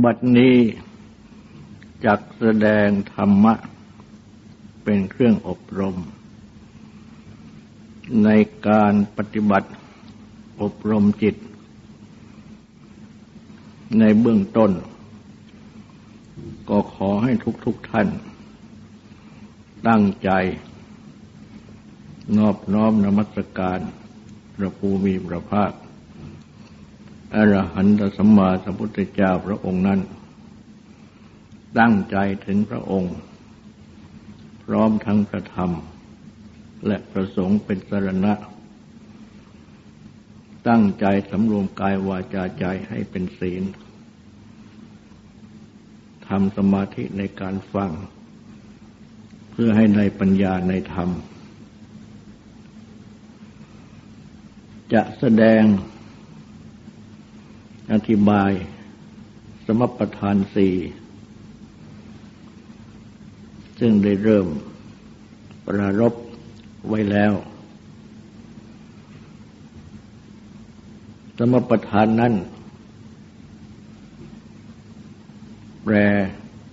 บัดนี้จักแสดงธรรมะ เป็นเครื่องอบรม ในการปฏิบัติอบรมจิต ในเบื้องต้น ก็ขอให้ทุกๆทท่าน ตั้งใจ นอบน้อมนมัสการ พระภูมิพระภาค อรหันตสัมมาสัมพุทธเจ้าพระองค์นั้น ตั้งใจถึงพระองค์ พร้อมทั้งพระธรรม และประสงค์เป็นสรณะ ตั้งใจสำรวมกายวาจาใจให้เป็นศีลทำสมาธิในการฟัง เพื่อให้ในปัญญาในธรรม จะแสดง อธิบาย สมปทานสี่ซึ่งได้เริ่มปรารบไว้แล้ว สมปทานนั้น แปล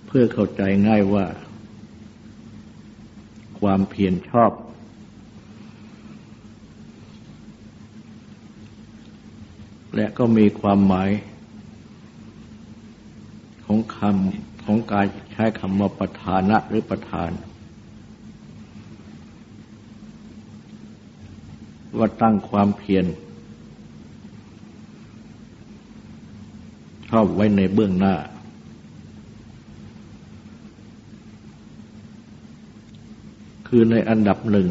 เพื่อเข้าใจง่ายว่า ความเพียรชอบ และก็มีความหมายของคำของการใช้คำว่าประธานะหรือประธาน ว่าตั้งความเพียรชอบไว้ในเบื้องหน้า คือในอันดับหนึ่ง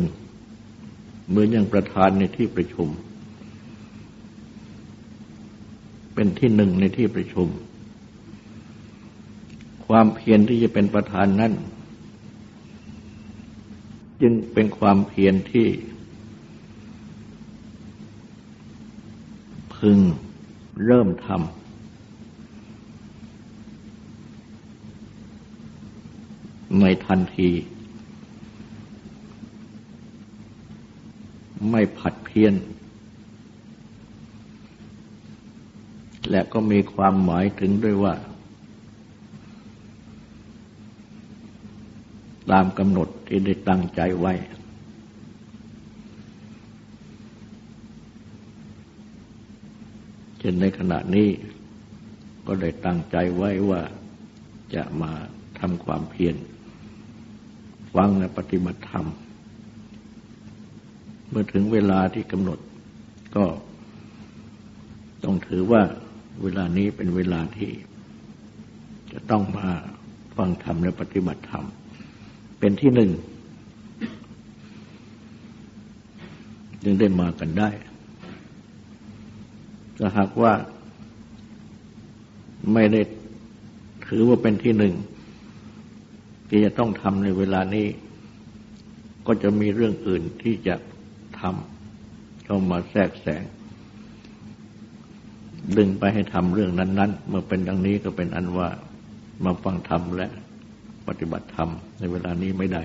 เหมือนอย่างประธานในที่ประชุม เป็นที่หนึ่งในที่ประชุม ความเพียรที่จะเป็นประธานนั้นจึงเป็นความเพียรที่ พึงเริ่มทำในทันที ไม่ผัดเพี้ยน และก็มีความหมายถึงด้วยว่า ตามกำหนดที่ได้ตั้งใจไว้ เช่นในขณะนี้ก็ได้ตั้งใจไว้ว่าจะมาทำความเพียรฟังและปฏิบัติธรรม เมื่อถึงเวลาที่กำหนดก็ต้องถือว่า เวลานี้เป็นเวลาที่จะต้องมาฟังธรรมและปฏิบัติธรรม เป็นที่หนึ่งจึงได้มากันได้ถ้าหากว่าไม่ได้ถือว่าเป็นที่หนึ่ง ที่จะต้องทำในเวลานี้ ก็จะมีเรื่องอื่นที่จะทำเข้ามาแทรกแซง ดึงไปให้ทำเรื่องนั้น ๆ เมื่อเป็นดังนี้ก็เป็นอันว่ามาฟังธรรมและปฏิบัติธรรมในเวลานี้ไม่ได้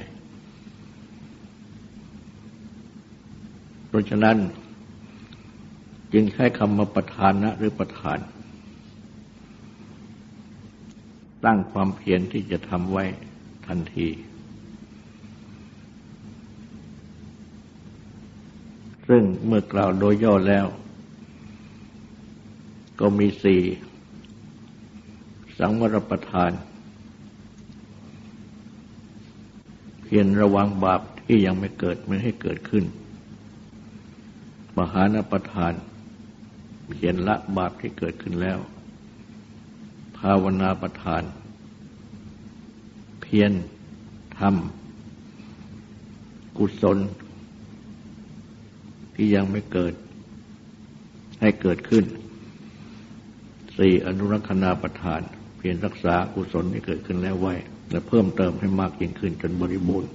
เพราะฉะนั้น จึงใช้คำมาประธานนะหรือประธาน ตั้งความเพียรที่จะทำไว้ทันที ซึ่งเมื่อกล่าวโดยย่อแล้ว ก็มีสี่สังวรประทาน เพียรระวังบาปที่ยังไม่เกิดไม่ให้เกิดขึ้น มหานประทาน เพียรละบาปที่เกิดขึ้นแล้ว ภาวนาประทาน เพียรทำกุศล ที่ยังไม่เกิดให้เกิดขึ้น สี่อนุรักษณาประทาน เพียรรักษากุศลที่เกิดขึ้นแล้วไว้ และเพิ่มเติมให้มากยิ่งขึ้นจนบริบูรณ์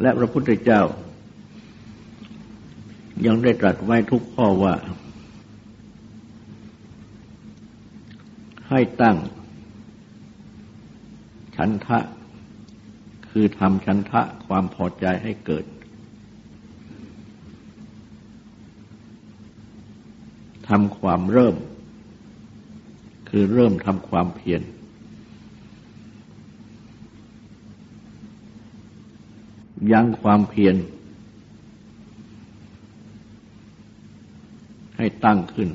และพระพุทธเจ้า ยังได้ตรัสไว้ทุกข้อว่า ให้ตั้ง ฉันทะ คือทำฉันทะความพอใจให้เกิด ทำความเริ่ม คือเริ่มทำความเพียรยังความเพียรให้ตั้งขึ้น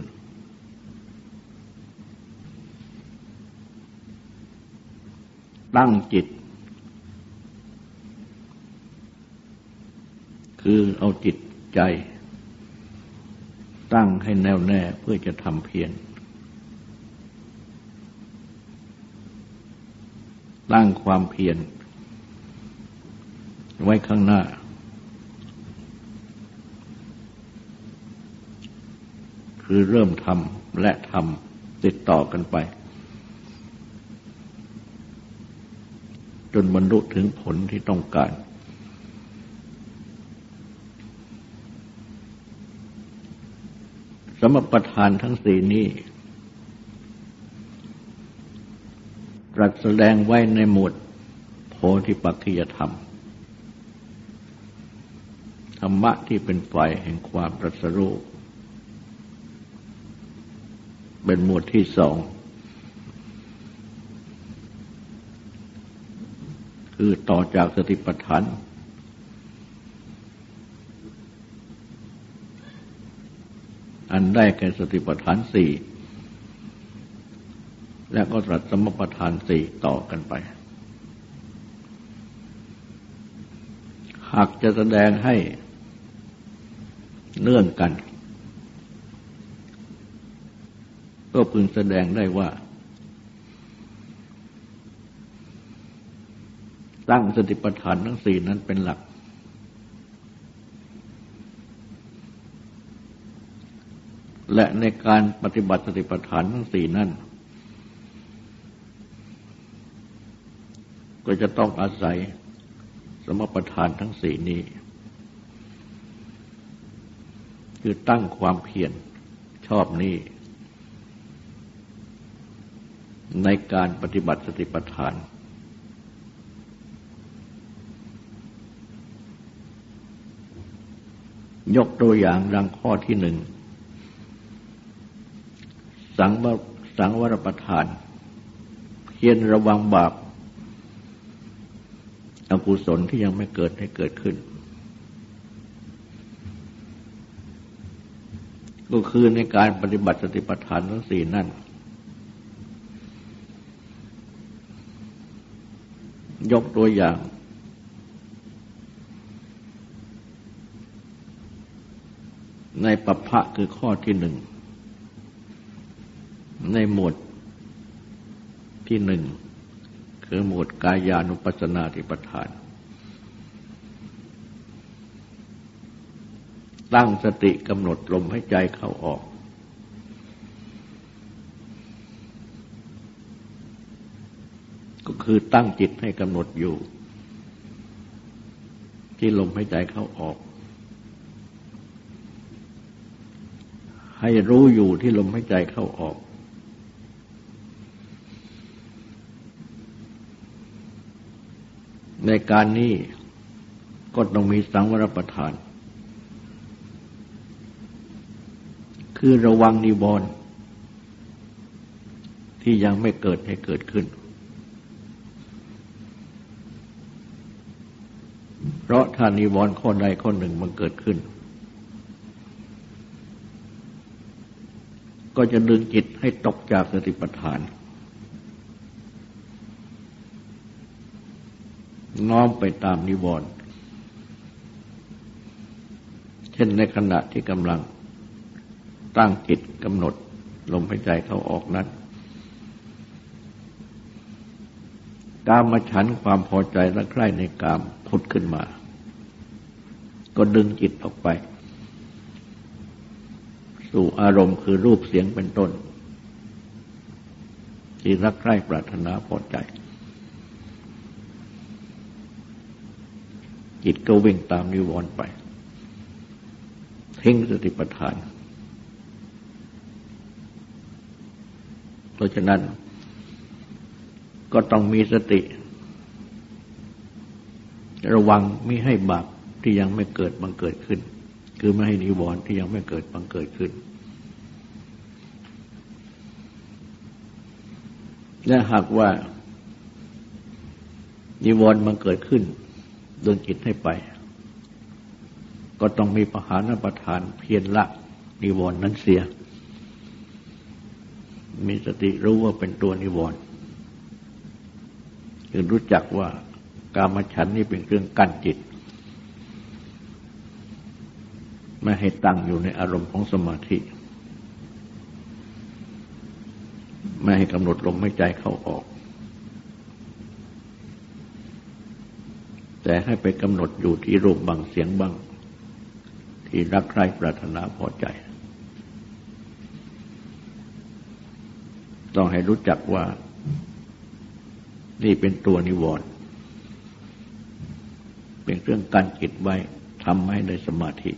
ตั้งจิต คือเอาจิตใจ ตั้งให้แน่วแน่เพื่อจะทำเพียรตั้งความเพียรไว้ข้างหน้า คือเริ่มทำและทำติดต่อกันไป จนบรรลุถึงผลที่ต้องการ มประทานทั้งสี่นี้ตรัสแสดงไว้ในหมวดโพธิปัจจยธรรม ธรรมะที่เป็นฝ่ายแห่งความตรัสรู้เป็นหมวดที่สอง คือต่อจากสติปัฏฐาน อันได้แก่สติปัฏฐานสี่และก็ตรัสสมปัฏฐานสี่ต่อกันไป หากจะแสดงให้เนื่องกัน ก็พึงแสดงได้ว่า ตั้งสติปัฏฐานทั้งสี่นั้นเป็นหลัก และในการปฏิบัติสติปัฏฐานทั้งสี่นั้นก็จะต้องอาศัยสมปทานทั้งสี่นี้ คือตั้งความเพียรชอบนี้ ในการปฏิบัติสติปัฏฐาน ยกตัวอย่างดังข้อที่หนึ่ง สังวสังวรประทานเพียรระวังบาปอกุศลที่ยังไม่เกิดให้เกิดขึ้น ก็คือในการปฏิบัติสติปัฏฐานทั้งสี่นั่น ยกตัวอย่าง ในปัปพะคือข้อที่หนึ่ง ในหมวดที่หนึ่ง คือหมวดกายานุปัสสนาติปัฏฐาน ตั้งสติกำหนดลมให้ใจเข้าออก ก็คือตั้งจิตให้กำหนดอยู่ ที่ลมหายใจเข้าออกให้รู้อยู่ที่ลมหายใจเข้าออก ในการนี้ก็ต้องมีสังวรประทาน คือระวังนิวรณ์ที่ยังไม่เกิดให้เกิดขึ้น เพราะถ้านิวรณ์ข้อใดข้อหนึ่งมันเกิดขึ้น ก็จะดึงจิตให้ตกจากสติปัฏฐาน น้อมไปตามนิวรณ์เช่นในขณะที่กำลังตั้งจิตกำหนดลมหายใจเข้าออกนั้นกามมาฉันความพอใจและใคร่ในกามพุดขึ้นมา ก็ดึงจิตออกไป สู่อารมณ์คือรูปเสียงเป็นต้น ที่รักใคร่ปรารถนาพอใจ จิตก็วิ่งตามนิวรณ์ไป ทิ้งสติปัฏฐาน เพราะฉะนั้น ก็ต้องมีสติ ระวังมิให้บาปที่ยังไม่เกิดบังเกิดขึ้น คือไม่ให้นิวรณ์ที่ยังไม่เกิดบังเกิดขึ้น และหากว่านิวรณ์มันเกิดขึ้น ดนจิตให้ไป ก็ต้องมีประหานประทานเพียรละนิวรณ์นั้นเสีย มีสติรู้ว่าเป็นตัวนิวรณ์คือรู้จักว่ากามฉันนี่เป็นเครื่องกั้นจิตไม่ให้ตั้งอยู่ในอารมณ์ของสมาธิ ไม่ให้กำหนดลมไม่ใจเข้าออก แต่ให้ไปกำหนดอยู่ที่รูปบางเสียงบาง ที่รักใคร่ปรารถนาพอใจ ต้องให้รู้จักว่า นี่เป็นตัวนิวรณ์เป็นเครื่องกั้นจิตไว้ทำให้ได้สมาธิ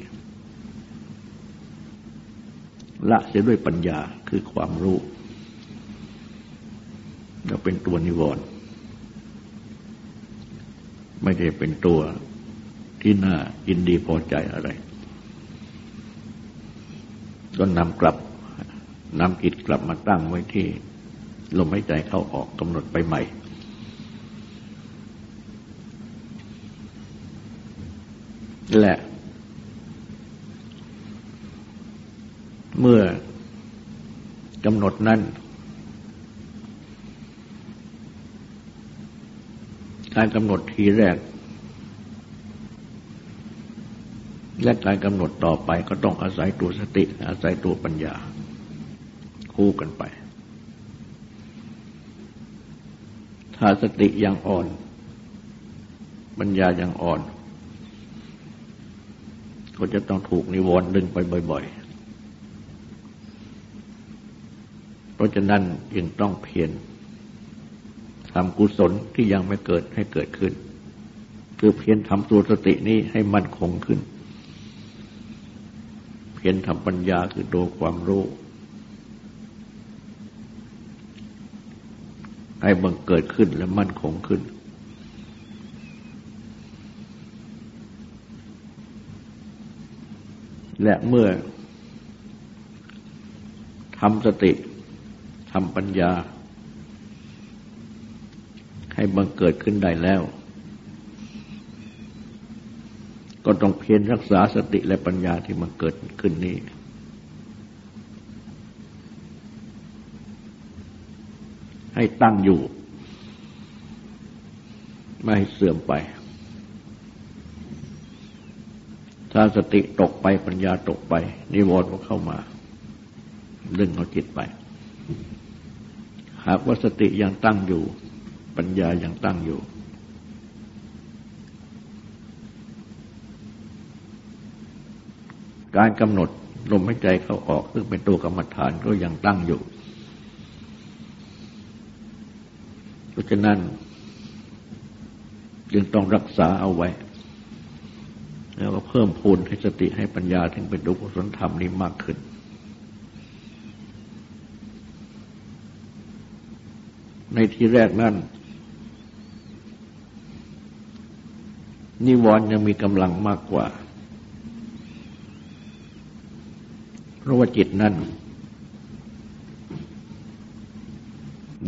ละเสียด้วยปัญญาคือความรู้เราเป็นตัวนิวรณ์ ไม่ได้เป็นตัวที่น่ายินดีพอใจอะไร ก็นำกลับนำจิตกลับมาตั้งไว้ที่ลมหายใจเข้าออกกำหนดไปใหม่ และ เมื่อกำหนดนั้น การกำหนดทีแรก และการกำหนดต่อไปก็ต้องอาศัยตัวสติ อาศัยตัวปัญญา คู่กันไป ถ้าสติยังอ่อน ปัญญายังอ่อน ก็จะต้องถูกนิวรณ์ดึงไปบ่อย ๆ เพราะฉะนั้นจึงต้องเพียร ทำกุศลที่ยังไม่เกิดให้เกิดขึ้น คือเพียรทำตัวสตินี้ให้มั่นคงขึ้น เพียรทำปัญญาคือตัวความรู้ ให้บังเกิดขึ้นและมั่นคงขึ้น และเมื่อทำสติทำปัญญา ให้บังเกิดขึ้นได้แล้ว ก็ต้องเพียรรักษาสติและปัญญาที่มันเกิดขึ้นนี้ให้ตั้งอยู่ ไม่ให้เสื่อมไป ถ้าสติตกไปปัญญาตกไป นิวรณ์ก็เข้ามาดึงเอาจิตไป หากว่าสติยังตั้งอยู่ ปัญญายังตั้งอยู่ การกำหนดลมหายใจเข้าออกซึ่งเป็นตัวกรรมฐานก็ยังตั้งอยู่เพราะฉะนั้น จึงต้องรักษาเอาไว้ แล้วก็เพิ่มพูนให้สติให้ปัญญาถึงเป็นดุกุศลธรรมนี้มากขึ้น ในที่แรกนั้น นิวรณ์ยังมีกำลังมากกว่า เพราะว่าจิตนั้น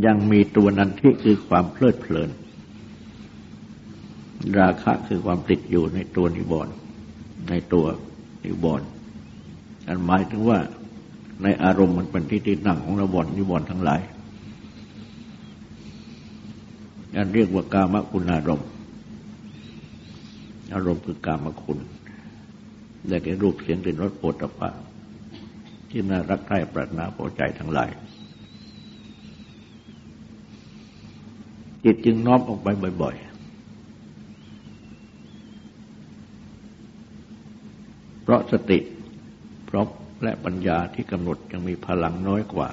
ยังมีตัวนันที่คือความเพลิดเพลิน ราคะคือความติดอยู่ในตัวนิวรณ์ในตัวนิวรณ์อันหมายถึงว่าในอารมณ์มันเป็นที่ติดนั่งของนิวรณ์นิวรณ์ทั้งหลายอันเรียกว่ากามคุณอารมณ์ อารมณ์คือกามคุณและแก่รูปเสียงกลิ่นรสโผฏฐะที่น่ารักใคร่ปรารถนาพอใจทั้งหลาย จิตจึงน้อมออกไปบ่อย ๆ เพราะสติพร้อมและปัญญาที่กำหนดยังมีพลังน้อยกว่า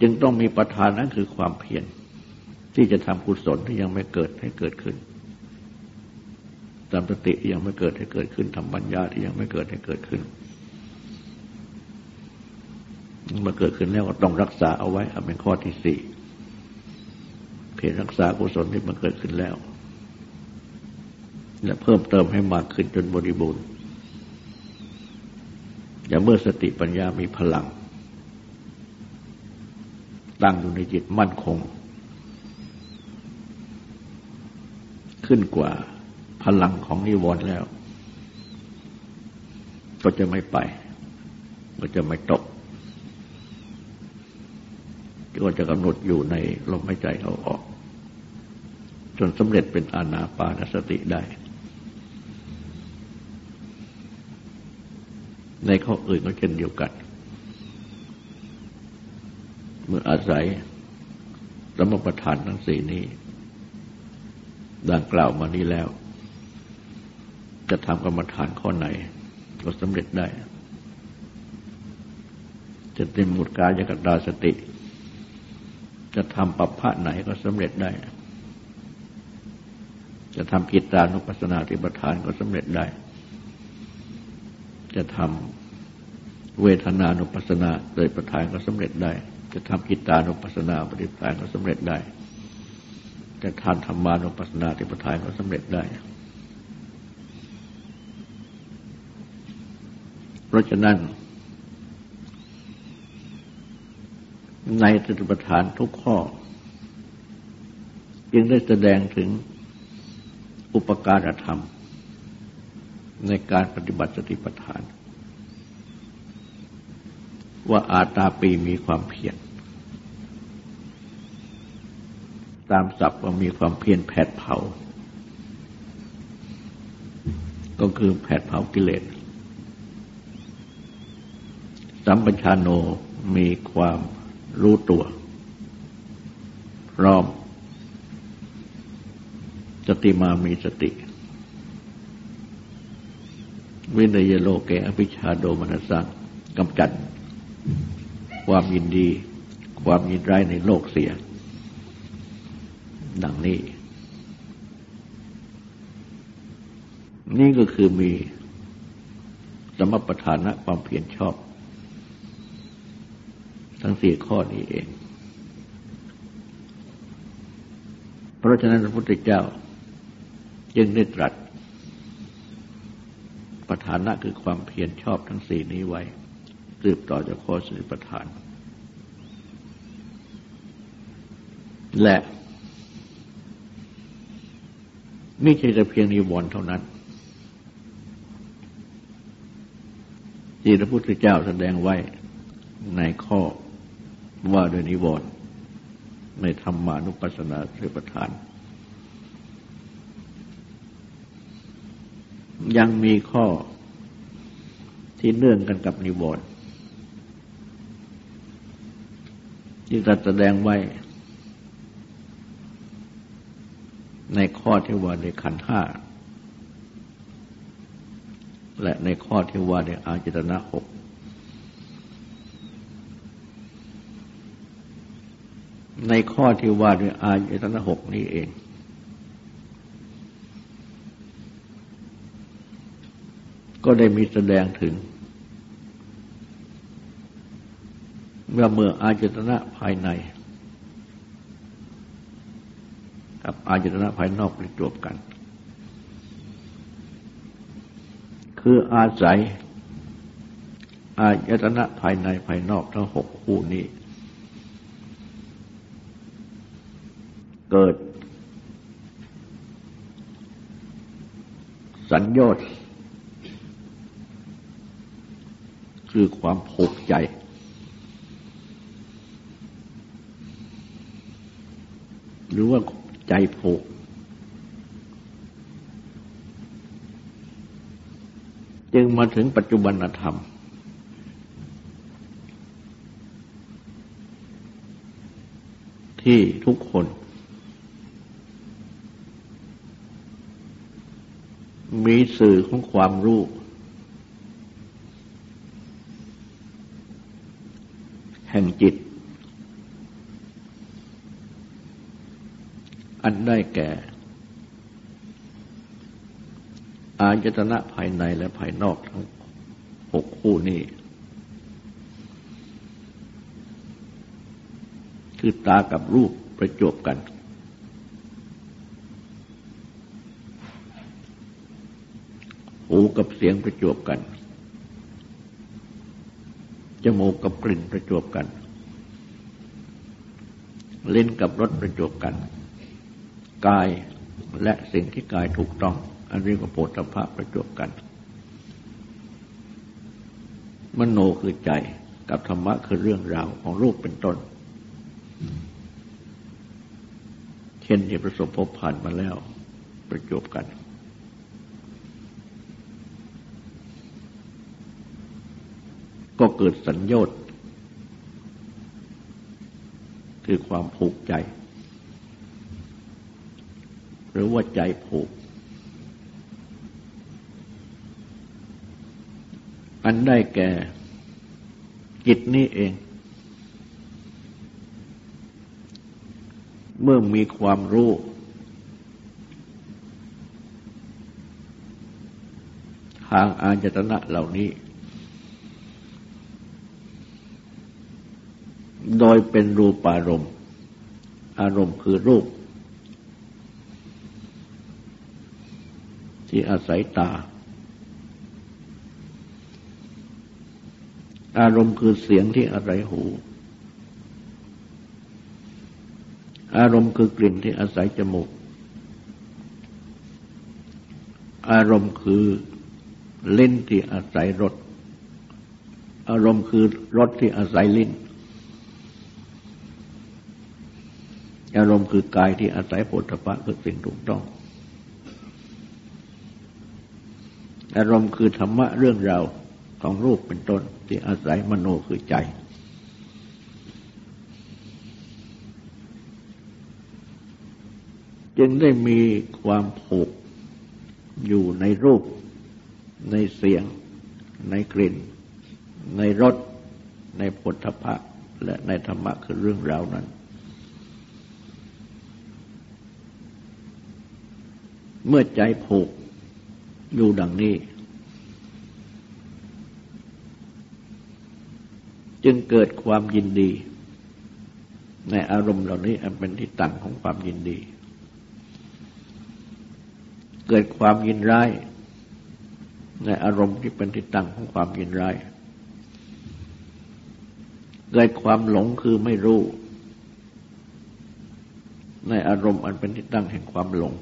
จึงต้องมีประธานนั้นคือความเพียรที่จะทำกุศลที่ยังไม่เกิดให้เกิดขึ้น ตามสติที่ยังไม่เกิดให้เกิดขึ้นทำปัญญาที่ยังไม่เกิดให้เกิดขึ้นมาเกิดขึ้นแล้วก็ต้องรักษาเอาไว้เป็นข้อที่สี่เพียรรักษากุศลที่มันเกิดขึ้นแล้ว และเพิ่มเติมให้มากขึ้นจนบริบูรณ์อย่าเมื่อสติปัญญามีพลัง ตั้งอยู่ในจิตมั่นคง ขึ้นกว่า พลังของนิวรณ์แล้ว ก็จะไม่ไป ก็จะไม่ตก ก็จะกำหนดอยู่ในลมหายใจเขาออก จนสำเร็จเป็นอานาปานสติได้ ในข้ออื่นก็เช่นเดียวกัน เมื่ออาศัยสมประทานทั้งสี่นี้ดังกล่าวมานี้แล้ว จะทำกรรมฐานข้อไหน ก็สำเร็จได้ จะเต็มหมดกายกับดาสติ จะทำปัปพะไหนก็สำเร็จได้ จะทำกิตานุปัสสนาธิปทานก็สำเร็จได้ จะทำเวทนานุปัสสนาโดยประทานก็สำเร็จได้ จะทำกิตานุปัสสนาปฏิปทานก็สำเร็จได้ จะทานธรรมานุปัสสนาธิปทานก็สำเร็จได้ เพราะฉะนั้น ในสติปัฏฐานทุกข้อ จึงได้แสดงถึงอุปการธรรม ในการปฏิบัติสติปัฏฐาน ว่าอาตาปีมีความเพียรตามศัพท์ว่ามีความเพียรแผดเผา ก็คือแผดเผากิเลส สัมปชานโนมีความรู้ตัว พร้อม สติมามีสติ วินัยโลเกอภิชาโดมนัสังกำจัด ความยินดี ความยินร้ายในโลกเสีย ดังนี้ นี่ก็คือมีสมปทานะความเพียรชอบ ทั้งสี่ข้อนี้เอง เพราะฉะนั้นพระพุทธเจ้า จึงได้ตรัสประธานะคือความเพียรชอบทั้งสี่นี้ไว้ สืบต่อจากข้อสิประธาน และไม่ใช่แต่เพียงนิวรณ์เท่านั้น ที่พระพุทธเจ้าแสดงไว้ในข้อ ว่าโดยนิวรณ์ในธรรมานุปัสสนาสืประทาน ยังมีข้อที่เนื่องกันกับนิวรณ์ที่ตัดแสดงไว้ ในข้อที่ว่าในขันห้าและในข้อที่ว่าในอาจิตนะหก ในข้อที่ว่าด้วยอายตนะหกนี้เอง ก็ได้มีแสดงถึงเมื่อเมื่ออาจตนะภายใน กับอาจตนะภายนอกประจบกัน คืออาศัยอายตนะภายในภายนอกทั้งหกคู่นี้ เกิด สัญญา์คือความผูกใจ หรือว่าใจผูก จึงมาถึงปัจจุบันธรรมที่ทุกคน มีสื่อของความรู้ แห่งจิต อันได้แก่ อายตนะภายในและภายนอกทั้งหกคู่นี้ คือตากับรูปประจบกัน กับเสียงประจวบกัน จมูกกับกลิ่นประจวบกัน ลิ้นกับรสประจบกัน กายและสิ่งที่กายถูกต้อง อันเรียกว่าโพธภะประจบกัน มโนคือใจกับธรรมะคือเรื่องราวของรูปเป็นต้น เช่นที่ประสบพบผ่านมาแล้วประจบกัน เกิดสัญญาตคือความผูกใจ หรือว่าใจผูก อันได้แก่จิตนี้เอง เมื่อมีความรู้ ทางอาจตนะเหล่านี้ โดยเป็นรูปารมณ์ อารมณ์คือรูป ที่อาศัยตา อารมณ์คือเสียงที่อาศัยหู อารมณ์คือกลิ่นที่อาศัยจมูก อารมณ์คือเล่นที่อาศัยรสอารมณ์คือรสที่อาศัยลิ้น อารมณ์คือกายที่อาศัยปุถะคือสิ่งถูกต้อง อารมณ์คือธรรมะเรื่องราวของรูปเป็นต้นที่อาศัยมโนคือใจ จึงได้มีความผูกอยู่ในรูป ในเสียง ในกลิ่น ในรสในผลทพะและในธรรมะคือเรื่องราวนั้น เมื่อใจผูกอยู่ดังนี้ จึงเกิดความยินดี ในอารมณ์เหล่านี้อันเป็นที่ตั้งของความยินดี เกิดความยินร้ายในอารมณ์ที่เป็นที่ตั้งของความยินร้ายเกิดความหลงคือไม่รู้ ในอารมณ์อันเป็นที่ตั้งแห่งความหลง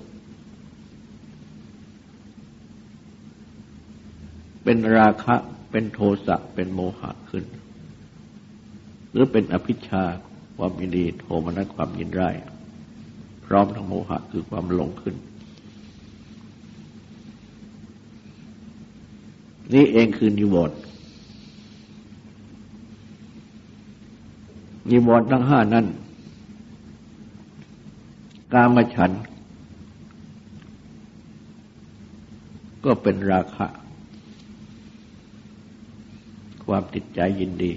เป็นราคะเป็นโทสะเป็นโมหะขึ้น หรือเป็นอภิชาความยินดีโทมนัสความยินร้ายพร้อมทั้งโมหะคือความหลงขึ้น นี่เองคือนิวรณ์นิวรณ์ทั้งห้านั้นกามฉัน ก็เป็นราคะ ความติดใจยินดี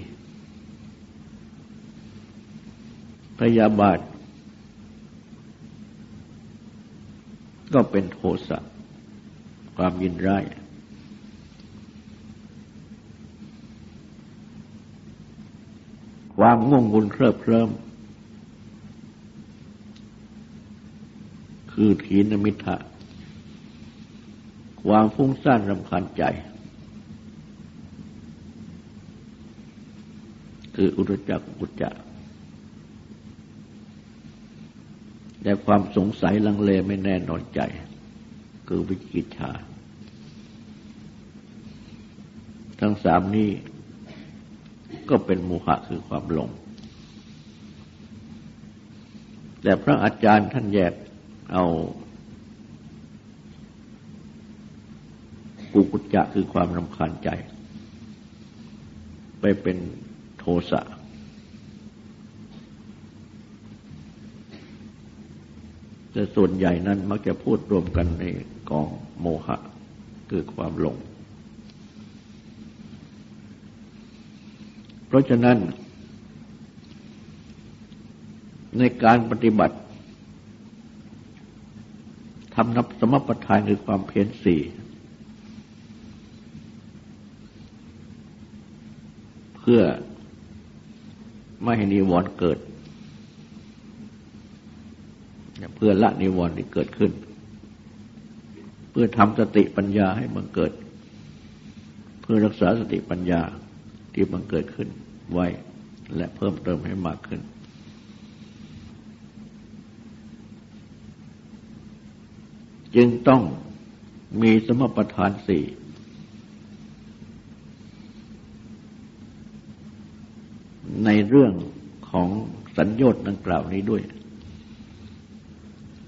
พยาบาท ก็เป็นโทสะความยินร้ายความง่วงวุนเคลิบเคลิ้มคือทีนมิทะความฟุ้งซ่านรำคาญใจ คืออุตจักอุจจะแต่ความสงสัยลังเลไม่แน่นอนใจ คือวิจิกิชา ทั้งสามนี้ก็เป็นโมหะคือความหลง แต่พระอาจารย์ท่านแยกเอากุกุจจะคือความรำคาญใจ ไปเป็น สะ แต่ส่วนใหญ่นั้นมักจะพูดรวมกันในกองโมหะ คือความหลง เพราะฉะนั้น ในการปฏิบัติทำนับสมปทานคือความเพียรสี่เพื่อ ไม่ให้นิวรณ์เกิดเพื่อละนิวรณ์ที่เกิดขึ้น เพื่อทำสติปัญญาให้มันเกิด เพื่อรักษาสติปัญญาที่มันเกิดขึ้นไว้ และเพิ่มเติมให้มากขึ้น จึงต้องมีสมปทานสี่ ในเรื่องของสัญญาณดังกล่าวนี้ด้วย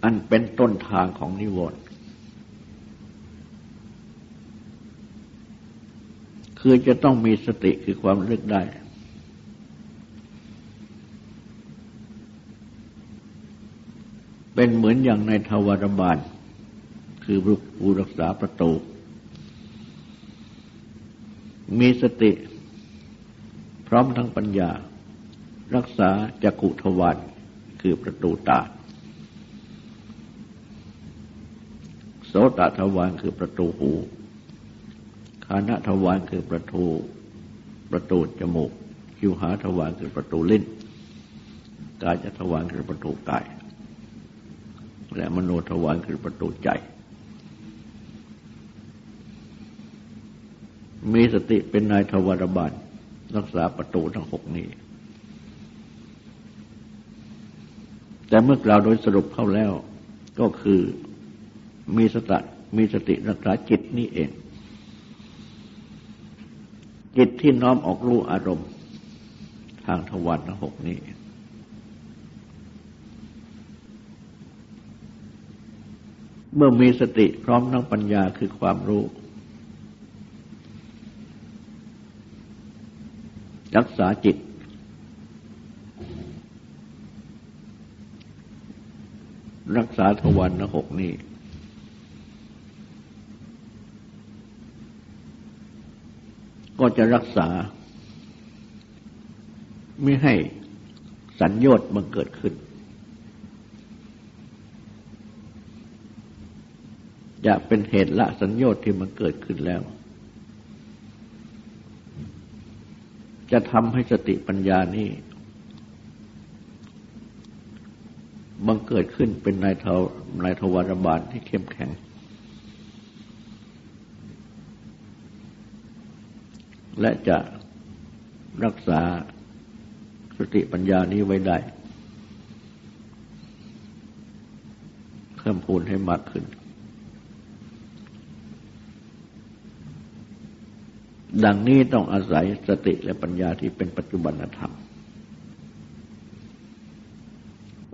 อันเป็นต้นทางของนิวรณ์คือจะต้องมีสติคือความเลือกได้ เป็นเหมือนอย่างในทวารบาล คือผู้รักษาประตู มีสติ พร้อมทั้งปัญญา รักษาจักุทวารคือประตูตา โสตทวารคือประตูหูคานะทวารคือประตู ประตูจมูกคิวหาทวารคือประตูลิ้นกายทวารคือประตูกาย และมโนทวารคือประตูใจ มีสติเป็นนายทวารบาล รักษาประตูทั้งหกนี้ แต่เมื่อกล่าวโดยสรุปเข้าแล้ว ก็คือมีสติมีสติรักษาจิตนี่เอง จิตที่น้อมออกรู้อารมณ์ ทางทวารทั้งหกนี้ เมื่อมีสติพร้อมทั้งปัญญาคือความรู้ รักษาจิต รักษาทวารทั้งหกนี้ก็จะรักษา ไม่ให้สัญญาตมันเกิดขึ้น จะเป็นเหตุละสัญญาที่มันเกิดขึ้นแล้ว จะทำให้สติปัญญานี้บังเกิดขึ้นเป็นนายเทานายทวารบาลที่เข้มแข็ง และจะรักษาสติปัญญานี้ไว้ได้เพิ่มพูนให้มากขึ้น ดังนี้ต้องอาศัยสติและปัญญาที่เป็นปัจจุบันธรรม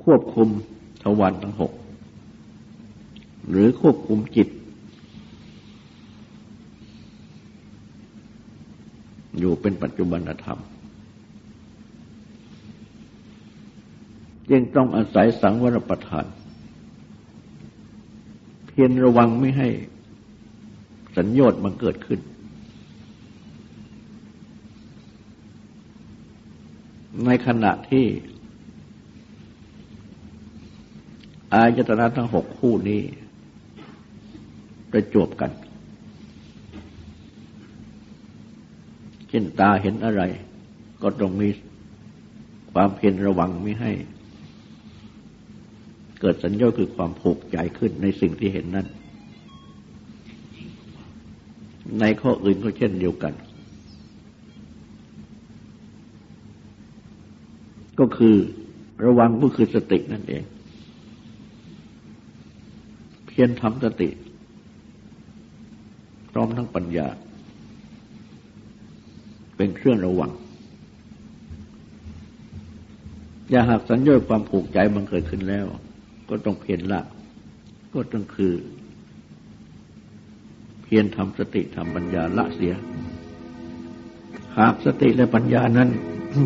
ควบคุมทวารทั้งหก หรือควบคุมจิต อยู่เป็นปัจจุบันธรรมยังต้องอาศัยสังวรประทาน เพียรระวังไม่ให้สัญญาณมันเกิดขึ้น ในขณะที่ อายตนะทั้งหกคู่นี้ ประจวบกัน เช่นตาเห็นอะไร ก็ต้องมีความเพียรระวังไม่ให้ เกิดสัญญาคือความผูกใจขึ้นในสิ่งที่เห็นนั้น ในข้ออื่นก็เช่นเดียวกัน ก็คือระวังก็คือสตินั่นเอง เพียรทำสติ พร้อมทั้งปัญญา เป็นเครื่องระวัง อย่าหากสัญญาความผูกใจมันเกิดขึ้นแล้ว ก็ต้องเพียรละ ก็ต้องคือ เพียรทำสติทำปัญญาละเสีย หากสติและปัญญานั้น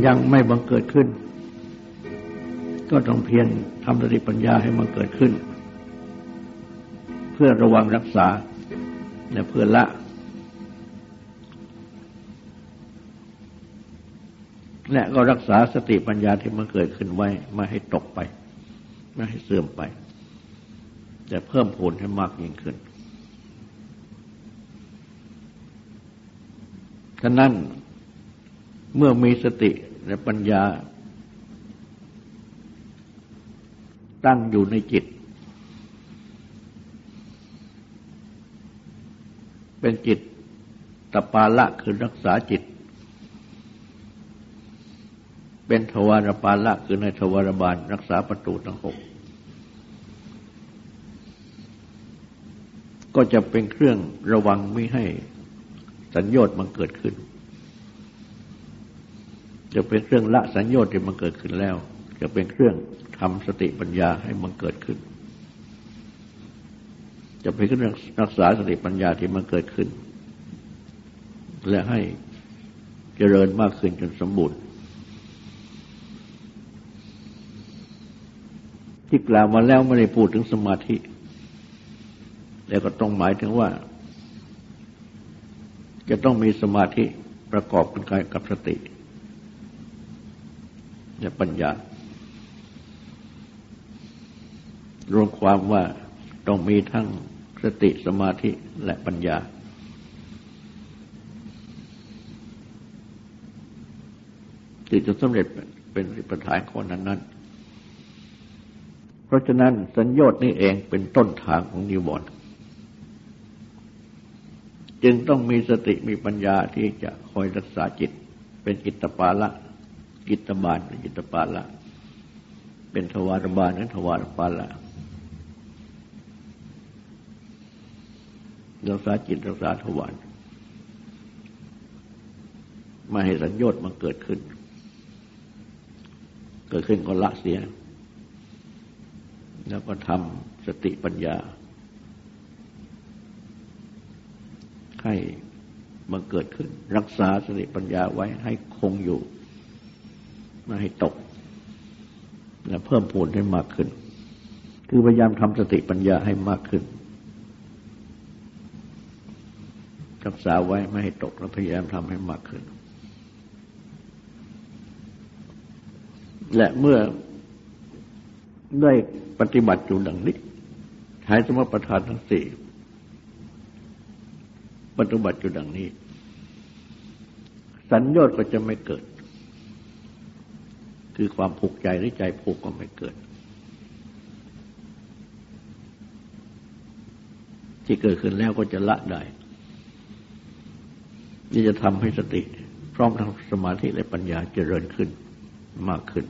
ยังไม่บังเกิดขึ้น ก็ต้องเพียรทำสติปัญญาให้มันเกิดขึ้น เพื่อระวังรักษาและเพื่อละ และก็รักษาสติปัญญาที่มันเกิดขึ้นไว้ไม่ให้ตกไป ไม่ให้เสื่อมไป แต่เพิ่มพูนให้มากยิ่งขึ้นฉะนั้นเมื่อมีสติและปัญญา ตั้งอยู่ในจิต เป็นจิตตปาละคือรักษาจิต เป็นทวารปาละคือในทวารบาล รักษาประตูทั้งหกก็จะเป็นเครื่องระวังไม่ให้สัญญต์มันเกิดขึ้น จะเป็นเครื่องละสัญญต์ที่มันเกิดขึ้นแล้ว จะเป็นเครื่องทำสติปัญญาให้มันเกิดขึ้น จะเป็นเครื่องรักษาสติปัญญาที่มันเกิดขึ้น และให้เจริญมากขึ้นจนสมบูรณ์ ที่กล่าวมาแล้วไม่ได้พูดถึงสมาธิแล้วก็ต้องหมายถึงว่า จะต้องมีสมาธิประกอบกันกับสติ และปัญญา รวมความว่าต้องมีทั้งสติสมาธิและปัญญา ที่จะสำเร็จเป็นประธานข้อนั้นนั้นเพราะฉะนั้นสัญญต์นี่เองเป็นต้นทางของนิวรณ์จึงต้องมีสติมีปัญญาที่จะคอยรักษาจิต เป็นกิตปาละ กิตบาลเป็นกิตปาละ เป็นทวารบาลนั้นทวารปาละ รักษาจิตรักษาทวารมาให้สัญญต์มันเกิดขึ้น เกิดขึ้นก็ละเสีย แล้วก็ทำสติปัญญา ให้มันเกิดขึ้น รักษาสติปัญญาไว้ให้คงอยู่ ไม่ให้ตก และเพิ่มพูนให้มากขึ้น คือพยายามทำสติปัญญาให้มากขึ้น รักษาไว้ไม่ให้ตกและพยายามทำให้มากขึ้น และเมื่อได้ปฏิบัติอยู่ดังนี้ใช้สมประทานทั้งสี่ปฏิบัติอยู่ดังนี้ สัญญาก็จะไม่เกิด คือความผูกใจหรือใจผูกก็ไม่เกิด ที่เกิดขึ้นแล้วก็จะละได้ นี่จะทำให้สติพร้อมทั้งสมาธิและปัญญาเจริญขึ้นมากขึ้น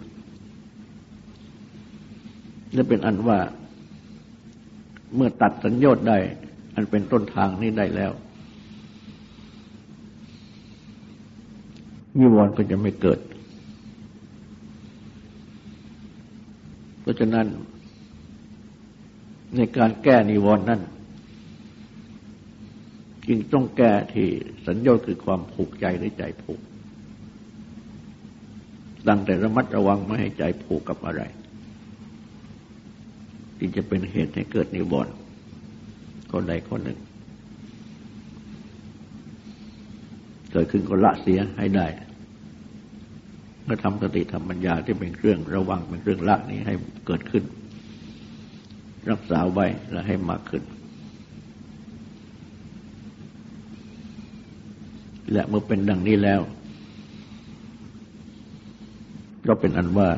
และเป็นอันว่าเมื่อตัดสัญญาได้ อันเป็นต้นทางนี้ได้แล้วนิวรณ์ก็จะไม่เกิด เพราะฉะนั้นในการแก้นิวรณ์นั้น จึงต้องแก้ที่สัญญาคือความผูกใจหรือใจผูกดังแต่ระมัดระวังไม่ให้ใจผูกกับอะไรที่จะเป็นเหตุให้เกิดนิวรณ์คนใดคนหนึ่งเกิดขึ้นก็ละเสียให้ได้เมื่อทำสติธรรมปัญญาที่เป็นเครื่องระวังเป็นเครื่องละนี้ให้เกิดขึ้น รักษาไว้และให้มากขึ้น และเมื่อเป็นดังนี้แล้ว ก็เป็นอันว่า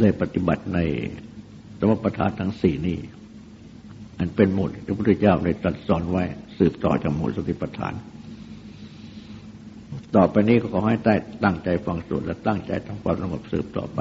ได้ปฏิบัติในสมประทานทั้งสี่นี้ อันเป็นหมดพระพุทธเจ้าได้ตรัสสอนไว้ สืบต่อจากหมดสติปัฏฐาน ต่อไปนี้ก็ขอให้ได้ตั้งใจฟังสวดและตั้งใจทำความสงบสืบต่อไป